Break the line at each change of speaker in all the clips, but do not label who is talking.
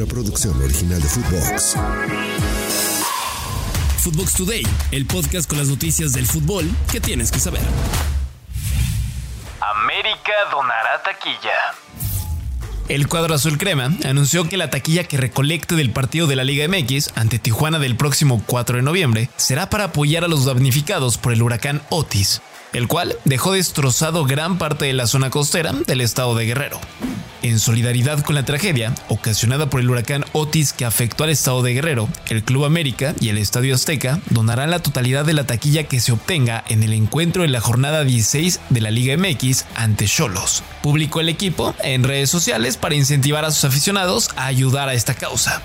una producción original de Footbox.
Footbox Today, el podcast con las noticias del fútbol que tienes que saber.
América donará taquilla.
El cuadro azul crema anunció que la taquilla que recolecte del partido de la Liga MX ante Tijuana del próximo 4 de noviembre será para apoyar a los damnificados por el huracán Otis, el cual dejó destrozado gran parte de la zona costera del estado de Guerrero. En solidaridad con la tragedia ocasionada por el huracán Otis que afectó al estado de Guerrero, el Club América y el Estadio Azteca donarán la totalidad de la taquilla que se obtenga en el encuentro de la jornada 16 de la Liga MX ante Cholos. Publicó el equipo en redes sociales para incentivar a sus aficionados a ayudar a esta causa.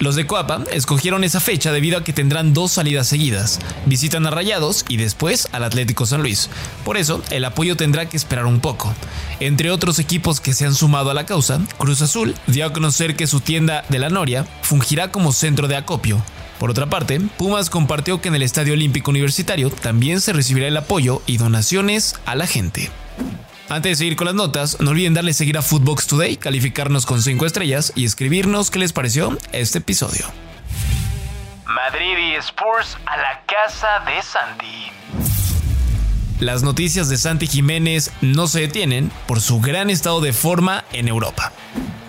Los de Coapa escogieron esa fecha debido a que tendrán dos salidas seguidas. Visitan a Rayados y después al Atlético San Luis. Por eso, el apoyo tendrá que esperar un poco. Entre otros equipos que se han sumado a la causa, Cruz Azul dio a conocer que su tienda de la Noria fungirá como centro de acopio. Por otra parte, Pumas compartió que en el Estadio Olímpico Universitario también se recibirá el apoyo y donaciones a la gente. Antes de seguir con las notas, no olviden darle seguir a Footbox Today, calificarnos con 5 estrellas y escribirnos qué les pareció este episodio.
Madrid y Spurs a la casa de Sandy.
Las noticias de Santi Jiménez no se detienen por su gran estado de forma en Europa.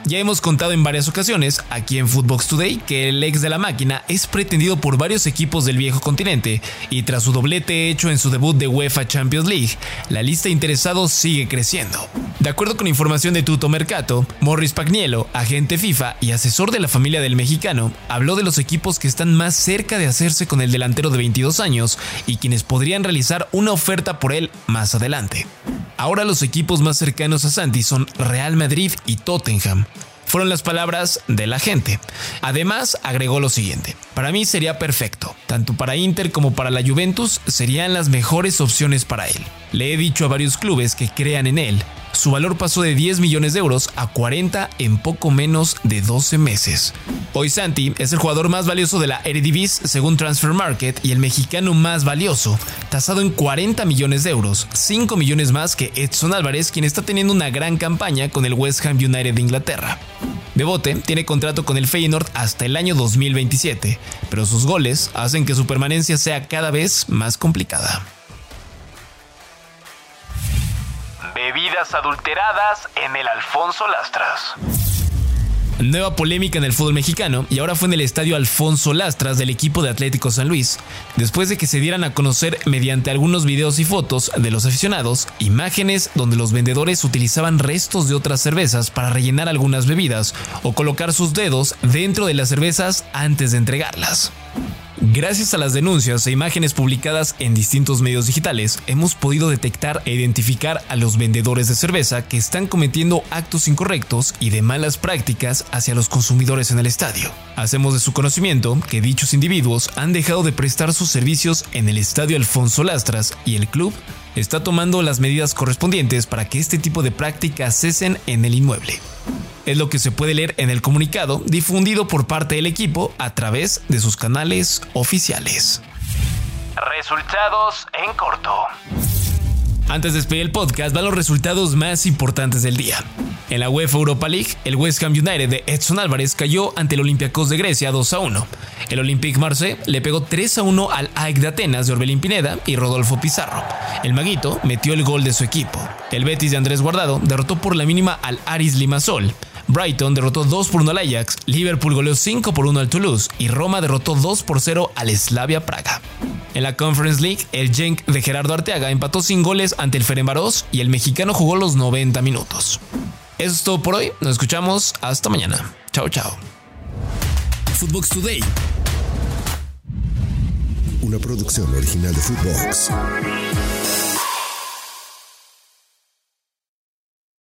Ya hemos contado en varias ocasiones aquí en Footbox Today que el ex de la máquina es pretendido por varios equipos del viejo continente y tras su doblete hecho en su debut de UEFA Champions League, la lista de interesados sigue creciendo. De acuerdo con información de Tuto Mercato, Morris Pagnielo, agente FIFA y asesor de la familia del mexicano, habló de los equipos que están más cerca de hacerse con el delantero de 22 años y quienes podrían realizar una oferta por él más adelante. Ahora los equipos más cercanos a Santi son Real Madrid y Tottenham. Fueron las palabras de la gente. Además, agregó lo siguiente. Para mí sería perfecto. Tanto para Inter como para la Juventus serían las mejores opciones para él. Le he dicho a varios clubes que crean en él. Su valor pasó de 10 millones de euros a 40 en poco menos de 12 meses. Hoy Santi es el jugador más valioso de la Eredivisie según Transfer Market y el mexicano más valioso, tasado en 40 millones de euros, 5 millones más que Edson Álvarez, quien está teniendo una gran campaña con el West Ham United de Inglaterra. Bebote tiene contrato con el Feyenoord hasta el año 2027, pero sus goles hacen que su permanencia sea cada vez más complicada.
Bebidas adulteradas en el Alfonso Lastras.
Nueva polémica en el fútbol mexicano y ahora fue en el estadio Alfonso Lastras del equipo de Atlético San Luis, después de que se dieran a conocer mediante algunos videos y fotos de los aficionados, imágenes donde los vendedores utilizaban restos de otras cervezas para rellenar algunas bebidas o colocar sus dedos dentro de las cervezas antes de entregarlas. Gracias a las denuncias e imágenes publicadas en distintos medios digitales, hemos podido detectar e identificar a los vendedores de cerveza que están cometiendo actos incorrectos y de malas prácticas hacia los consumidores en el estadio. Hacemos de su conocimiento que dichos individuos han dejado de prestar sus servicios en el estadio Alfonso Lastras y el club está tomando las medidas correspondientes para que este tipo de prácticas cesen en el inmueble es lo que se puede leer en el comunicado difundido por parte del equipo a través de sus canales oficiales.
Resultados en corto.
Antes de despedir el podcast, van los resultados más importantes del día. En la UEFA Europa League, el West Ham United de Edson Álvarez cayó ante el Olympiacos de Grecia 2 a 1. El Olympique Marseille le pegó 3 a 1 al AEK de Atenas de Orbelín Pineda y Rodolfo Pizarro. El Maguito metió el gol de su equipo. El Betis de Andrés Guardado derrotó por la mínima al Aris Limassol. Brighton derrotó 2 por 1 al Ajax, Liverpool goleó 5 por 1 al Toulouse y Roma derrotó 2 por 0 al Slavia Praga. En la Conference League, el Genk de Gerardo Arteaga empató sin goles ante el Ferenbaros y el mexicano jugó los 90 minutos. Eso es todo por hoy, nos escuchamos hasta mañana. Chao, chao.
Footbox Today. Una producción original de Footbox.